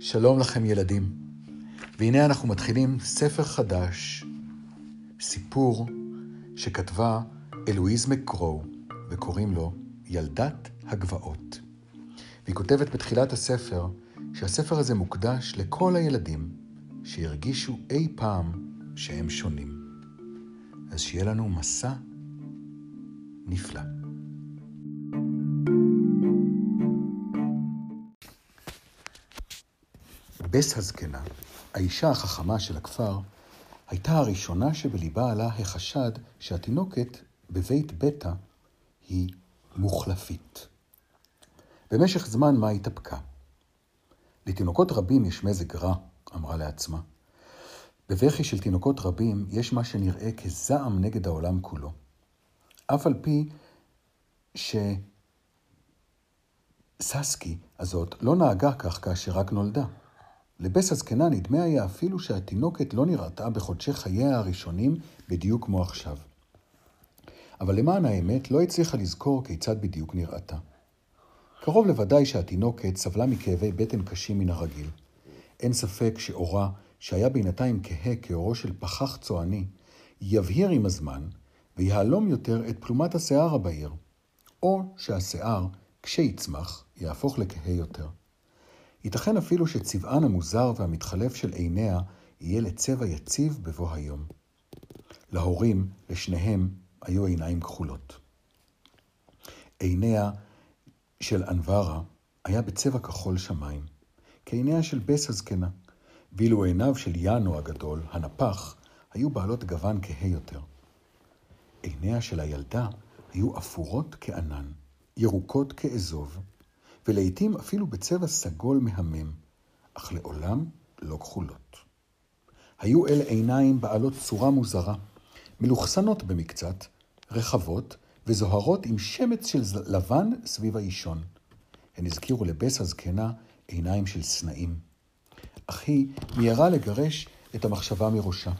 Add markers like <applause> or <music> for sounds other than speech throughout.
שלום לכם ילדים, והנה אנחנו מתחילים ספר חדש, סיפור שכתבה אלואיז מקרו, וקוראים לו ילדת הגבעות. והיא כותבת בתחילת הספר שהספר הזה מוקדש לכל הילדים שהרגישו אי פעם שהם שונים. אז שיהיה לנו מסע נפלא. בס הזקנה, האישה החכמה של הכפר, הייתה הראשונה שבליבה עלה החשד שהתינוקת בבית ביתה היא מוחלפית. במשך זמן מה התאפקה. לתינוקות רבים יש מזג רע, אמרה לעצמה. בבכי של תינוקות רבים יש מה שנראה כזעם נגד העולם כולו. אף על פי שססקי הזאת לא נהגה כך כאשר רק נולדה. לבס הזקנה נדמה היה אפילו שהתינוקת לא נראתה בחודשי חייה הראשונים בדיוק כמו עכשיו. אבל למען האמת לא הצליחה לזכור כיצד בדיוק נראתה. קרוב לוודאי שהתינוקת סבלה מכאבי בטן קשים מן הרגיל. אין ספק שאורה, שהיה בינתיים כהה כאורו של פחח צועני, יבהיר עם הזמן ויהלום יותר את פלומת השיער הבהיר, או שהשיער, כשיצמח, יהפוך לכהה יותר. ייתכן אפילו שצבען המוזר והמתחלף של עיניה יהיה לצבע יציב בבוא היום. להורים, לשניהם, היו עיניים כחולות. עיניה של אנברה היה בצבע כחול שמיים, כעיניה של בס הזקנה, ואילו עיניו של יאנו הגדול, הנפח, היו בעלות גוון כהה יותר. עיניה של הילדה היו אפורות כענן, ירוקות כאזוב, ולעיתים אפילו בצבע סגול מהמם, אך לעולם לא כחולות. היו אלה עיניים בעלות צורה מוזרה, מלוכסנות במקצת, רחבות וזוהרות עם שמץ של לבן סביב האישון. הן הזכירו לבס הזקנה עיניים של סנאים. אך היא מיהרה לגרש את המחשבה מראשה.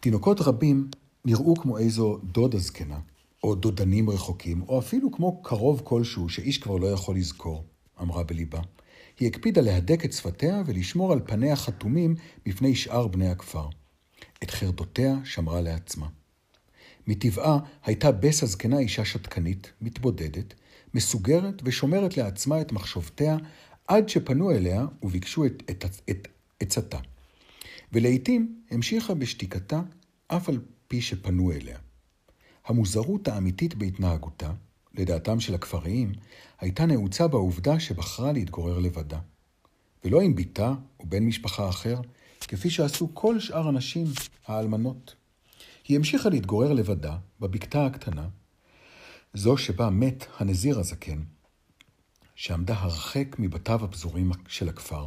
תינוקות רבים נראו כמו איזו דודה זקנה, או דודנים רחוקים, או אפילו כמו קרוב כלשהו שאיש כבר לא יכול לזכור, אמרה בליבה. היא הקפידה להדק את שפתיה ולשמור על פניה חתומים בפני שאר בני הכפר. את חרדותיה שמרה לעצמה. מטבעה הייתה בס הזקנה אישה שתקנית, מתבודדת, מסוגרת ושומרת לעצמה את מחשבותיה עד שפנו אליה וביקשו את, את, את עצתה. ולעיתים המשיכה בשתיקתה אף על פי שפנו אליה. המוזרות האמיתית בהתנהגותה, לדעתם של הכפריים, הייתה נעוצה בעובדה שבחרה להתגורר לבדה. ולא עם בתה או בן משפחה אחר, כפי שעשו כל שאר הנשים האלמנות. היא המשיכה להתגורר לבדה, בבקתה הקטנה, זו שבה מת הנזיר הזקן, שעמדה הרחק מבתיו הפזורים של הכפר.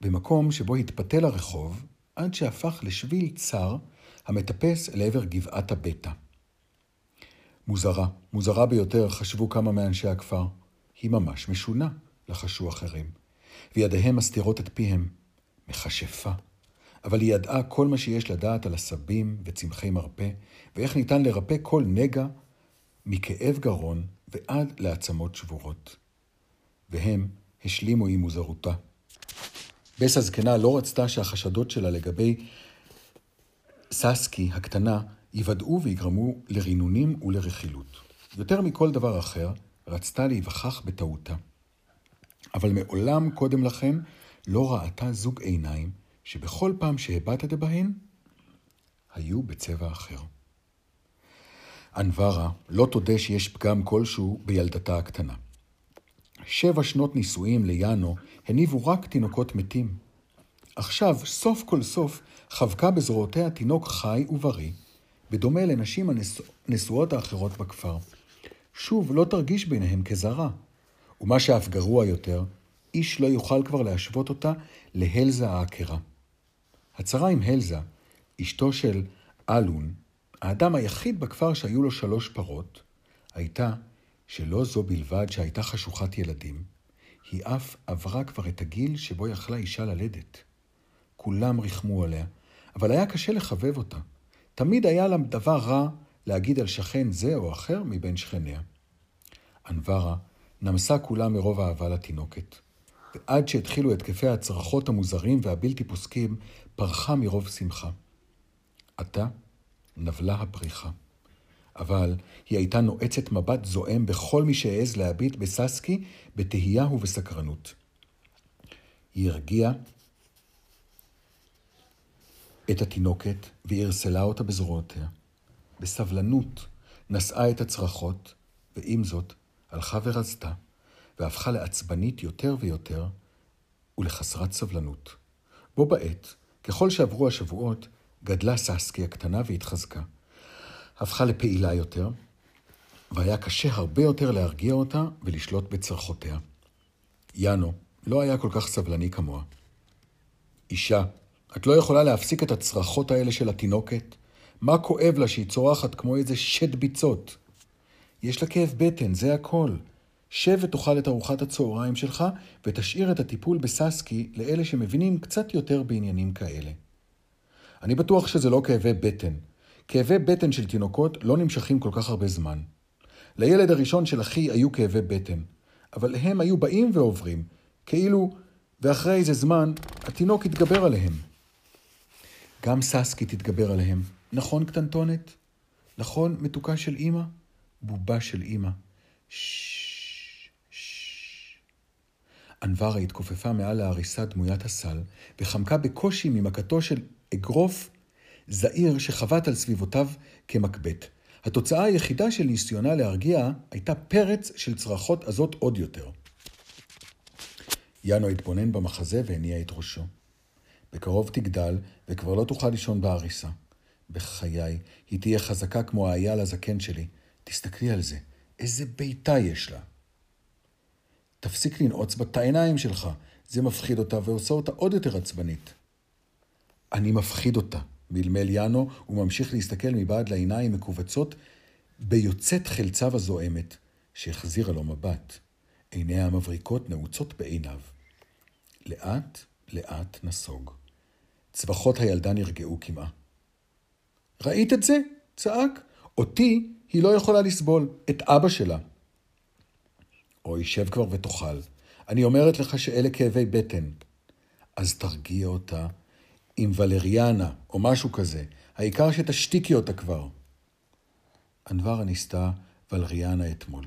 במקום שבו התפתל הרחוב, עד שהפך לשביל צר המטפס אל עבר גבעת הבטא. מוזרה, מוזרה ביותר, חשבו כמה מאנשי הכפר. היא ממש משונה, לחשו אחרים. וידיהם מסתירות את פיהם. מכשפה. אבל היא ידעה כל מה שיש לדעת על עשבים וצמחי מרפא, ואיך ניתן לרפא כל נגע מכאב גרון ועד לעצמות שבורות. והם השלימו עם מוזרותה. בס הזקנה לא רצתה שהחשדות שלה לגבי ססקי הקטנה ייוודעו ויגרמו לרינונים ולרכילות. יותר מכל דבר אחר, רצתה להיווכח בטעותה. אבל מעולם קודם לכן לא ראתה זוג עיניים שבכל פעם שהבטת בהן, היו בצבע אחר. אנברה לא תודה שיש פגם כלשהו בילדתה הקטנה. שבע שנות נישואים ליאנו הניבו רק תינוקות מתים. עכשיו, סוף כל סוף, חבקה בזרועותיה תינוק חי ובריא, בדומה לנשים הנשואות האחרות בכפר. שוב, לא תרגיש ביניהם כזרה. ומה שאף גרוע יותר, איש לא יוכל כבר להשוות אותה להלזה העקרה. הצרה עם הלזה, אשתו של אלון, האדם היחיד בכפר שהיו לו שלוש פרות, הייתה שלא זו בלבד שהייתה חשוכת ילדים, היא אף עברה כבר את הגיל שבו יכלה אישה ללדת. כולם ריחמו עליה, אבל היה קשה לחבב אותה. תמיד היה לה דבר רע להגיד על שכן זה או אחר מבין שכניה. אנברה נמסה כולה מרוב אהבה לתינוקת, ועד שהתחילו התקפי הצרחות המוזרים והבלתי פוסקים, פרחה מרוב שמחה. עתה נבלה הפריחה. אבל היא הייתה נועצת מבט זועם בכל מי שהעז להביט בססקי בתהייה ובסקרנות. היא הרגיעה את התינוקת וערסלה אותה בזרועותיה. בסבלנות נשאה את הצרחות, ועם זאת הלכה ורזתה, והפכה לעצבנית יותר ויותר ולחסרת סבלנות. בו בעת, ככל שעברו השבועות, גדלה ססקי הקטנה והתחזקה. הפכה לפעילה יותר, והיה קשה הרבה יותר להרגיע אותה ולשלוט בצרכותיה. יאנו לא היה כל כך סבלני כמוה. אישה, את לא יכולה להפסיק את הצרחות האלה של התינוקת? מה כואב לה שהיא צורחת כמו איזה שד ביצות? יש לה כאב בטן, זה הכל. שב ותאכל את ארוחת הצהריים שלך, ותשאיר את הטיפול בססקי לאלה שמבינים קצת יותר בעניינים כאלה. אני בטוח שזה לא כאבי בטן. כאבי בטן של תינוקות לא נמשכים כל כך הרבה זמן. לילד הראשון של אחי היו כאבי בטן, אבל הם היו באים ועוברים, כאילו, ואחרי איזה זמן, התינוק התגבר עליהם. גם ססקי תתגבר עליהם. נכון, קטנטונת? נכון, מתוקה של אימא? בובה של אימא. אנברה התכופפה מעל להריסה דמוית הסל, וחמקה בקושי ממכתו של אגרוף זעיר שחבט על סביבותיו כמקבט. התוצאה היחידה של ניסיונה להרגיע הייתה פרץ של צרחות עזות עוד יותר. יאנו התבונן במחזה והניע את ראשו. בקרוב תגדל, וכבר לא תוכל לישון בעריסה. בחיי, היא תהיה חזקה כמו האייל הזקן שלי. תסתכלי על זה, איזה בעיטה יש לה. תפסיק לנעוץ בה את העיניים שלך, זה מפחיד אותה ועושה אותה עוד יותר עצבנית. אני מפחיד אותה, מלמל יאנו, וממשיך להסתכל מבעד לעיניים מכווצות ביוצאת חלציו הזועמת, שהחזירה לו מבט. עיניה המבריקות נעוצות בעיניו. לאט, לאט נסוג. צווחות הילדה נרגעו כמעה. ראית את זה? צעק. אותי היא לא יכולה לסבול, את אבא שלה. אוי, שב כבר ותאכל. אני אומרת לך שאלה כאבי בטן. אז תרגיע אותה עם ולריאנה או משהו כזה. העיקר שתשתיקי אותה כבר. אנברה ניסתה ולריאנה אתמול.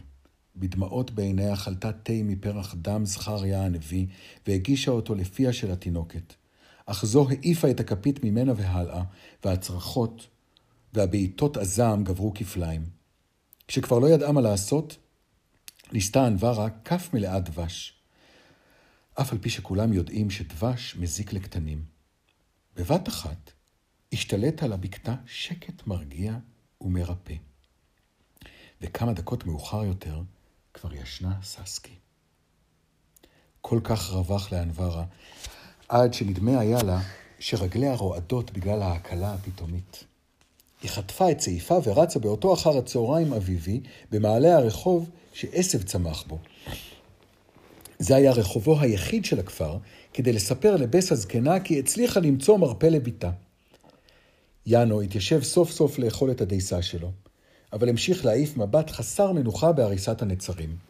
בדמעות בעיניה חלתה תה מפרח דם זכריה הנביא, והגישה אותו לפיה של התינוקת. אך זו העיפה את הכפית ממנה והלאה, והצרחות והבעיטות הזעם גברו כפליים. כשכבר לא ידעה מה לעשות, ניסתה אנברה כף מלאה דבש. אף על פי שכולם יודעים שדבש מזיק לקטנים. בבת אחת השתלט על הבקתה שקט מרגיע ומרפא. וכמה דקות מאוחר יותר כבר ישנה ססקי. כל כך רווח לאנברה, עד שנדמה היה לה שרגליה רועדות בגלל ההקלה הפתאומית. היא חטפה את צעיפה ורצה באותו אחר הצהריים אביבי במעלה הרחוב שעשב צמח בו. זה היה רחובו היחיד של הכפר, כדי לספר לבס הזקנה כי הצליחה למצוא מרפא לביתה. יאנו התיישב סוף סוף לאכול את הדייסה שלו, אבל המשיך להעיף מבט חסר מנוחה בהריסת הנצרים.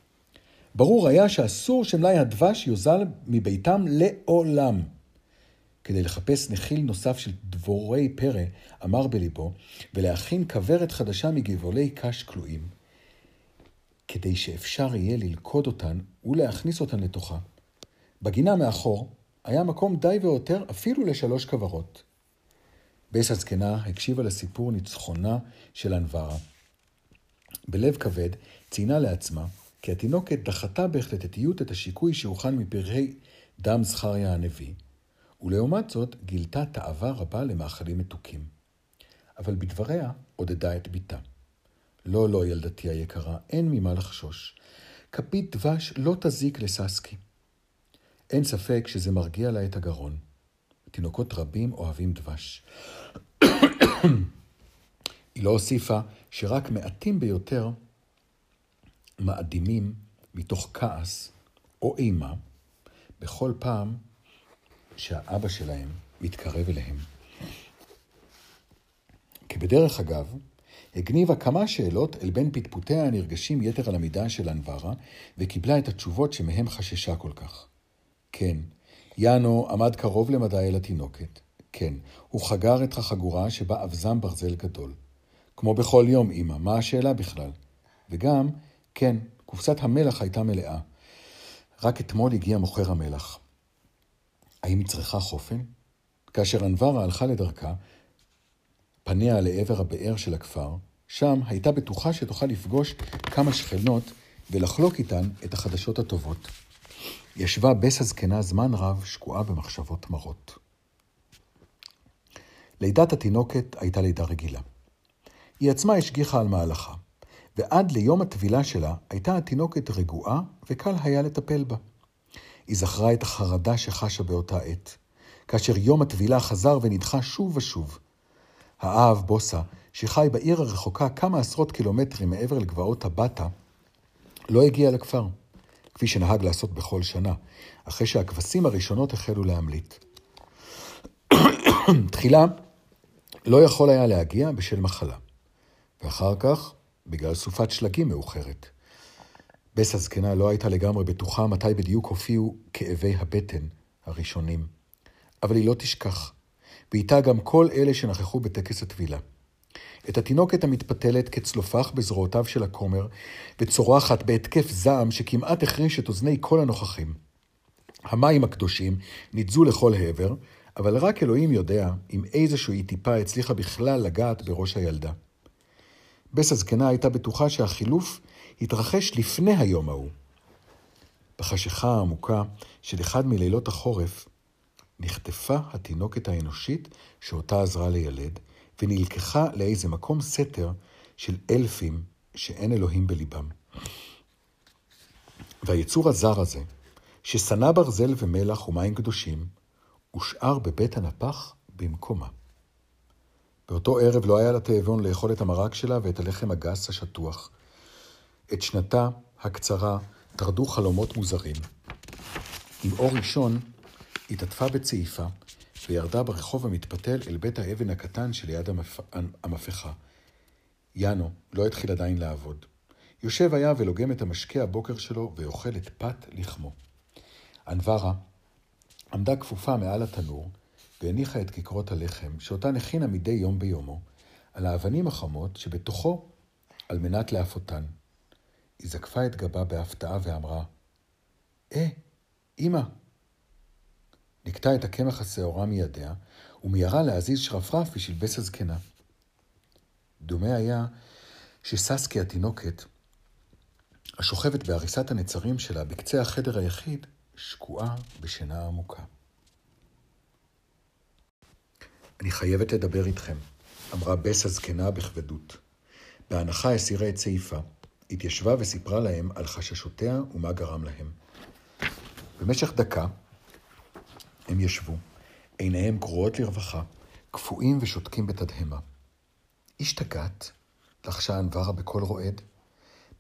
ברור היה שאסור שמלאי הדבש יוזל מביתם לעולם. כדי לחפש נחיל נוסף של דבורי פרא, אמר בליבו, ולהכין כוורת חדשה מגבעולי קש כלואים. כדי שאפשר יהיה ללכוד אותן ולהכניס אותן לתוכה. בגינה מאחור היה מקום די ויותר אפילו לשלוש כוורות. בס הזקנה הקשיבה לסיפור ניצחונה של אנברה. בלב כבד ציינה לעצמה כי התינוקת דחתה בהחלטתיות את השיקוי שהוכן מפרחי דם זכריה הנביא, ולעומת זאת גילתה תאווה רבה למאכלים מתוקים. אבל בדבריה עודדה את בתה. לא, לא, ילדתי היקרה, אין ממה לחשוש. כפית דבש לא תזיק לססקי. אין ספק שזה מרגיע לה את הגרון. תינוקות רבים אוהבים דבש. <coughs> היא לא הוסיפה שרק מעטים ביותר מאדימים מתוך כעס או אימה בכל פעם שהאבא שלהם מתקרב אליהם. כבדרך אגב, הגניבה כמה שאלות אל בין פטפוטיה הנרגשים יתר על המידה של אנברה, וקיבלה את התשובות שמהם חששה כל כך. כן, יאנו עמד קרוב למדי אל התינוקת. כן, הוא חגר את החגורה שבה אבזם ברזל גדול. כמו בכל יום, אמא, מה השאלה בכלל? וגם, כן, קופסת המלח הייתה מלאה. רק אתמול הגיע מוכר המלח. האם היא צריכה חופן? כאשר אנברה הלכה לדרכה, פניה לעבר הבאר של הכפר, שם הייתה בטוחה שתוכל לפגוש כמה שכנות ולחלוק איתן את החדשות הטובות. ישבה בס הזקנה זמן רב שקועה במחשבות מרות. לידת התינוקת הייתה לידה רגילה. היא עצמה השגיחה על מהלכה, ועד ליום הטבילה שלה הייתה התינוקת רגועה וקל היה לטפל בה. היא זכרה את החרדה שחשה באותה עת, כאשר יום הטבילה חזר ונדחה שוב ושוב. האב, בוסה, שחי בעיר הרחוקה כמה עשרות קילומטרים מעבר לגבעות הבטה, לא הגיע לכפר, כפי שנהג לעשות בכל שנה, אחרי שהכבשים הראשונות החלו להמליט. <coughs> תחילה לא יכול היה להגיע בשל מחלה, ואחר כך בגלל סופת שלגים מאוחרת. בס הזקנה לא הייתה לגמרי בטוחה מתי בדיוק הופיעו כאבי הבטן הראשונים, אבל היא לא תשכח, ואיתה גם כל אלה שנכחו בטקס הטבילה. את התינוקת המתפתלת כצלופח בזרועותיו של הכומר, וצורחת בהתקף זעם שכמעט החריש את אוזני כל הנוכחים. המים הקדושים ניתזו לכל העבר, אבל רק אלוהים יודע אם איזושהי טיפה הצליחה בכלל לגעת בראש הילדה. בס הזקנה הייתה בטוחה שהחילוף התרחש לפני היום ההוא. בחשיכה העמוקה של אחד מלילות החורף, נחטפה התינוקת האנושית שאותה עזרה לילד, ונלקחה לאיזה מקום סתר של אלפים שאין אלוהים בליבם. והיצור הזר הזה, ששנא ברזל ומלח ומים קדושים, הושאר בבית הנפח במקומה. באותו ערב לא היה לה תיאבון לאכול את המרק שלה ואת הלחם הגס השטוח. את שנתה הקצרה טרדו חלומות מוזרים. עם אור ראשון התעטפה בצעיפה וירדה ברחוב המתפתל אל בית האבן הקטן שליד המפ... המפכה. יאנו לא התחיל עדיין לעבוד. יושב היה ולוגם את המשקה הבוקר שלו ואוכל את פת לחמו. אנברה עמדה כפופה מעל התנור והניחה את כיכרות הלחם, שאותן הכינה מדי יום ביומו, על האבנים החמות שבתוכו על מנת לאפותן. היא זקפה את גבה בהפתעה ואמרה, אה, אמא. נקטה את הקמח השעורה מידיה, ומיהרה להזיז שרפרף בשלבס הזקנה. דומה היה שססקי התינוקת, השוכבת בעריסת הנצרים שלה בקצה החדר היחיד, שקועה בשינה עמוקה. אני חייבת לדבר איתכם, אמרה בס הזקנה בכבדות. בהנחה הסירה את סעיפה, התיישבה וסיפרה להם על חששותיה ומה גרם להם. במשך דקה הם ישבו, עיניהם קרועות לרווחה, קפואים ושותקים בתדהמה. השתגעת? לחשה אנברה בקול רועד.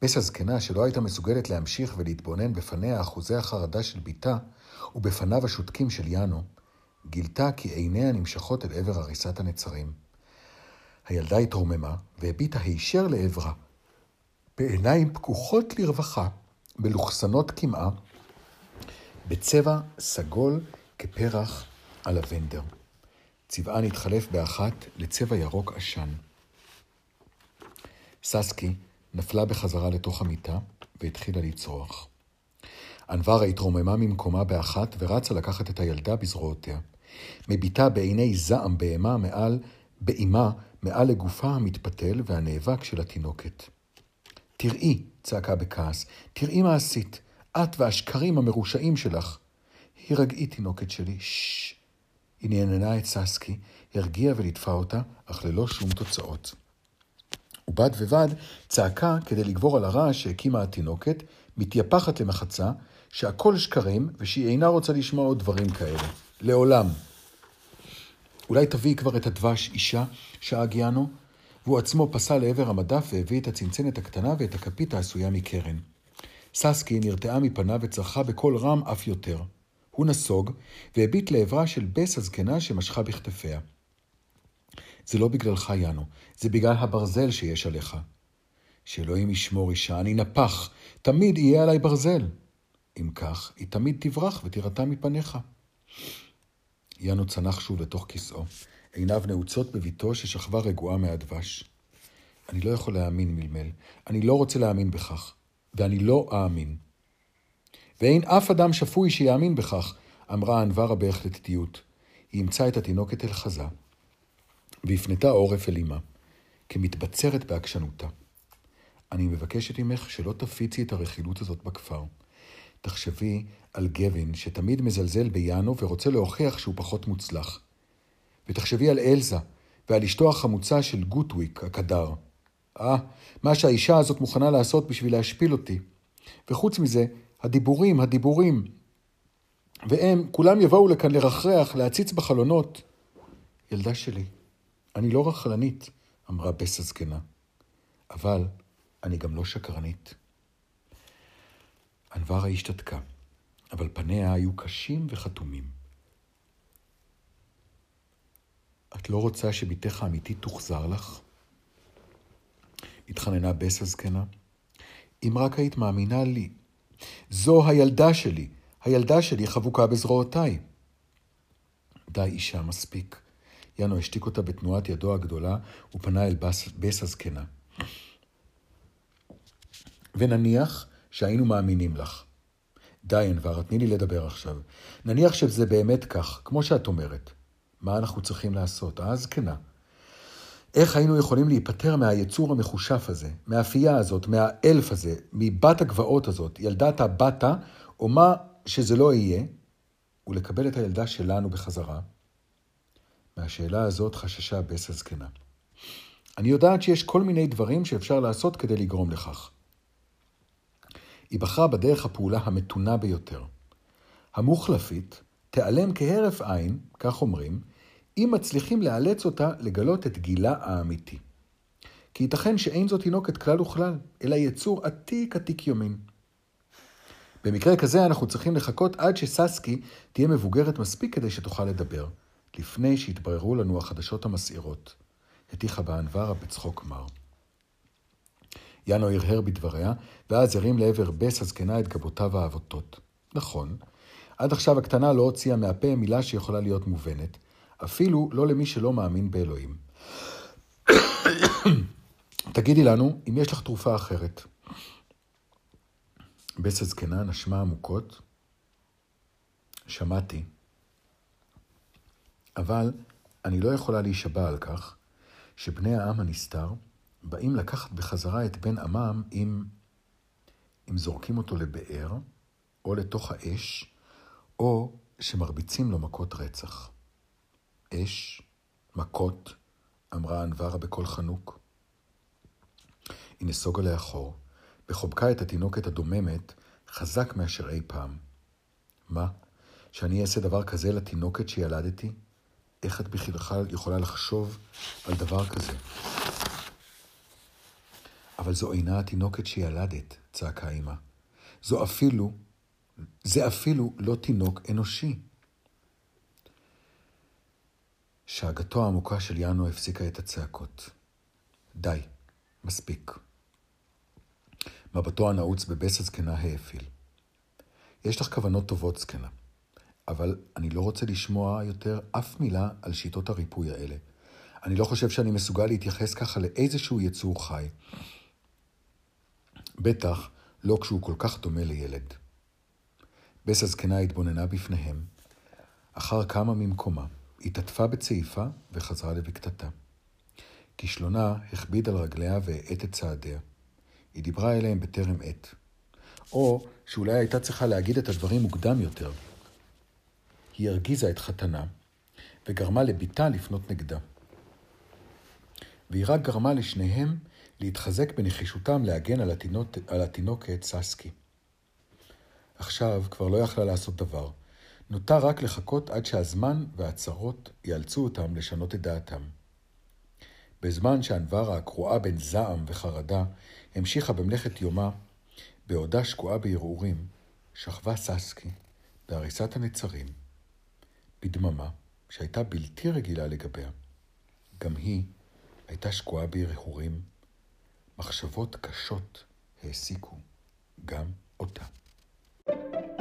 בס הזקנה, שלא הייתה מסוגלת להמשיך ולהתבונן בפניה אחוזי החרדה של בתה ובפניו השותקים של יאנו, גילתה כי עיניה נמשכות אל עבר הריסת הנצרים. הילדה התרוממה והביטה הישר לעברה. בעיניים פקוחות לרווחה, מלוכסנות קמעה, בצבע סגול כפרח הלבנדר. צבעה נתחלף באחת לצבע ירוק עשן. ססקי נפלה בחזרה לתוך המיטה והתחילה לצרוח. אנברה התרוממה ממקומה באחת ורצה לקחת את הילדה בזרועותיה. מביטה בעיני זעם בהמה מעל, באימה מעל לגופה המתפתל והנאבק של התינוקת. תראי, צעקה בכעס, תראי מה עשית, את והשקרים המרושעים שלך. הירגעי, תינוקת שלי, ששש. היא נעננה את ססקי, הרגיעה וליטפה אותה, אך ללא שום תוצאות. ובד בבד צעקה כדי לגבור על הרעש שהקימה התינוקת, מתייפחת למחצה, שהכל שקרים ושהיא אינה רוצה לשמוע עוד דברים כאלה. לעולם. אולי תביאי כבר את הדבש, אישה, שאג יאנו? והוא עצמו פסע לעבר המדף והביא את הצנצנת הקטנה ואת הכפית העשויה מקרן. ססקי נרתעה מפניו וצרחה בקול רם אף יותר. הוא נסוג והביט לעברה של בס הזקנה שמשכה בכתפיה. זה לא בגללך, יאנו, זה בגלל הברזל שיש עליך. שאלוהים ישמור אישה, אני נפח, תמיד יהיה עליי ברזל. אם כך, היא תמיד תברח ותירתע מפניך. יאנו צנח שוב לתוך כיסאו, עיניו נעוצות בביתו ששכבה רגועה מהדבש. אני לא יכול להאמין, מלמל. אני לא רוצה להאמין בכך, ואני לא אאמין. ואין אף אדם שפוי שיאמין בכך, אמרה ענווה בהחלטתיות. היא אימצה את התינוקת אל חזה, והפנתה עורף אל אמה, כמתבצרת בעקשנותה. אני מבקשת ממך שלא תפיצי את הרכילות הזאת בכפר. תחשבי על גווין, שתמיד מזלזל ביאנו ורוצה להוכיח שהוא פחות מוצלח. ותחשבי על אלזה, ועל אשתו החמוצה של גוטוויק, הקדר. אה, מה שהאישה הזאת מוכנה לעשות בשביל להשפיל אותי. וחוץ מזה, הדיבורים, הדיבורים. והם, כולם יבואו לכאן לרחרח, להציץ בחלונות. ילדה שלי, אני לא רכלנית, אמרה בס הזקנה, אבל אני גם לא שקרנית. ענברה השתתקה, אבל פניה היו קשים וחתומים. את לא רוצה שבתך האמיתית תוחזר לך? התחננה בס הזקנה. אם רק היית מאמינה לי. זו הילדה שלי, הילדה שלי חבוקה בזרועותיי. די, אישה, מספיק. יאנו השתיק אותה בתנועת ידו הגדולה, ופנה אל בס הזקנה. ונניח שהיינו מאמינים לך. די, אנבר, תני לי לדבר עכשיו. נניח שזה באמת כך, כמו שאת אומרת. מה אנחנו צריכים לעשות? הזקנה. איך היינו יכולים להיפטר מהיצור המחושף הזה, מהאפייה הזאת, מהאלף הזה, מבת הגבעות הזאת, ילדת הבתה, או מה שזה לא יהיה, ולקבל את הילדה שלנו בחזרה? מהשאלה הזאת חששה בס הזקנה. אני יודעת שיש כל מיני דברים שאפשר לעשות כדי לגרום לכך. היא בחרה בדרך הפעולה המתונה ביותר. המוחלפית תיעלם כהרף עין, כך אומרים, אם מצליחים לאלץ אותה לגלות את גילה האמיתי. כי ייתכן שאין זו תינוקת כלל וכלל, אלא יצור עתיק עתיק יומין. במקרה כזה אנחנו צריכים לחכות עד שססקי תהיה מבוגרת מספיק כדי שתוכל לדבר, לפני שיתבררו לנו החדשות המסעירות. הטיחה בענווה בצחוק מר. יאנו הרהר בדבריה, ואז הרים לעבר בס הזקנה את גבותיו העבותות. נכון, עד עכשיו הקטנה לא הוציאה מהפה מילה שיכולה להיות מובנת, אפילו לא למי שלא מאמין באלוהים. <coughs> תגידי לנו אם יש לך תרופה אחרת. בס הזקנה נשמה עמוקות. שמעתי. אבל אני לא יכולה להישבע על כך שבני העם הנסתר באים לקחת בחזרה את בן עמם אם, אם זורקים אותו לבאר, או לתוך האש, או שמרביצים לו מכות רצח. אש, מכות, אמרה אנברה בקול חנוק. היא נסוגה לאחור, וחובקה את התינוקת הדוממת חזק מאשר אי פעם. מה? שאני אעשה דבר כזה לתינוקת שילדתי? איך את בכלל יכולה לחשוב על דבר כזה? אבל זו אינה התינוקת שילדת, צעקה אמא. זו אפילו, זה אפילו לא תינוק אנושי. שאגתו העמוקה של יאנו הפסיקה את הצעקות. די, מספיק. מבטו הנעוץ בבס הזקנה האפיל. יש לך כוונות טובות, זקנה, אבל אני לא רוצה לשמוע יותר אף מילה על שיטות הריפוי האלה. אני לא חושב שאני מסוגל להתייחס ככה לאיזשהו יצור חי. בטח לא כשהוא כל כך דומה לילד. בס הזקנה התבוננה בפניהם, אחר קמה ממקומה, התעטפה בצעיפה וחזרה לבקתתה. כישלונה הכביד על רגליה והאט את צעדיה. היא דיברה אליהם בטרם עת. או שאולי הייתה צריכה להגיד את הדברים מוקדם יותר. היא הרגיזה את חתנה, וגרמה לביתה לפנות נגדה. והיא רק גרמה לשניהם להתחזק בנחישותם להגן על, התינוק, על התינוקת ססקי. עכשיו כבר לא יכלה לעשות דבר. נותר רק לחכות עד שהזמן והצרות יאלצו אותם לשנות את דעתם. בזמן שאנברה, הקרועה בין זעם וחרדה, המשיכה במלאכת יומה, בעודה שקועה בערעורים, שכבה ססקי בהריסת הנצרים, בדממה שהייתה בלתי רגילה לגביה. גם היא הייתה שקועה בהרהורים. מחשבות קשות העסיקו גם אותה. thank you